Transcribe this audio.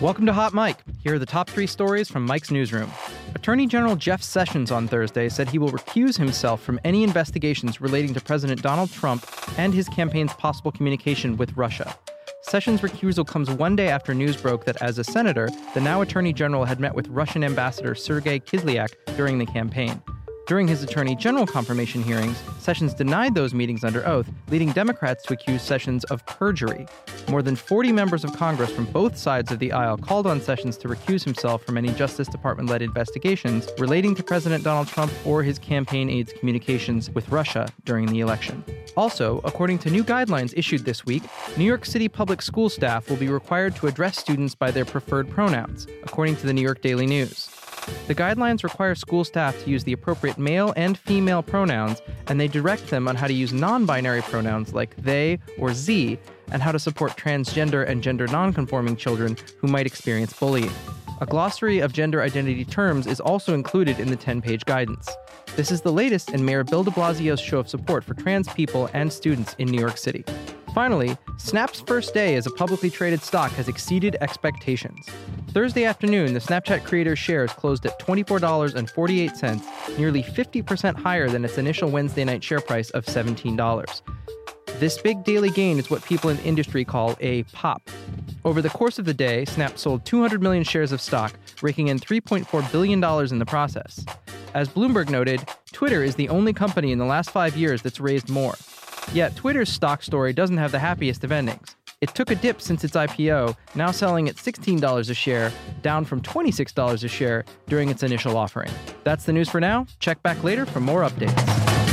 Welcome to Hot Mic. Here are the top three stories from Mic's newsroom. Attorney General Jeff Sessions on Thursday said he will recuse himself from any investigations relating to President Donald Trump and his campaign's possible communication with Russia. Sessions' recusal comes one day after news broke that as a senator, the now Attorney General had met with Russian Ambassador Sergei Kislyak during the campaign. During his attorney general confirmation hearings, Sessions denied those meetings under oath, leading Democrats to accuse Sessions of perjury. More than 40 members of Congress from both sides of the aisle called on Sessions to recuse himself from any Justice Department led investigations relating to President Donald Trump or his campaign aides' communications with Russia during the election. Also, according to new guidelines issued this week, New York City public school staff will be required to address students by their preferred pronouns, according to the New York Daily News. The guidelines require school staff to use the appropriate male and female pronouns, and they direct them on how to use non binary pronouns like they or ze, and how to support transgender and gender nonconforming children who might experience bullying. A glossary of gender identity terms is also included in the 10 page guidance. This is the latest in Mayor Bill de Blasio's show of support for trans people and students in New York City. Finally, Snap's first day as a publicly traded stock has exceeded expectations. Thursday afternoon, the Snapchat creator's shares closed at $24.48, nearly 50% higher than its initial Wednesday night share price of $17. This big daily gain is what people in the industry call a pop. Over the course of the day, Snap sold 200 million shares of stock, raking in $3.4 billion in the process. As Bloomberg noted, Twitter is the only company in the last five years that's raised more. Yet, Twitter's stock story doesn't have the happiest of endings. It took a dip since its IPO, now selling at $16 a share, down from $26 a share during its initial offering. That's the news for now. Check back later for more updates.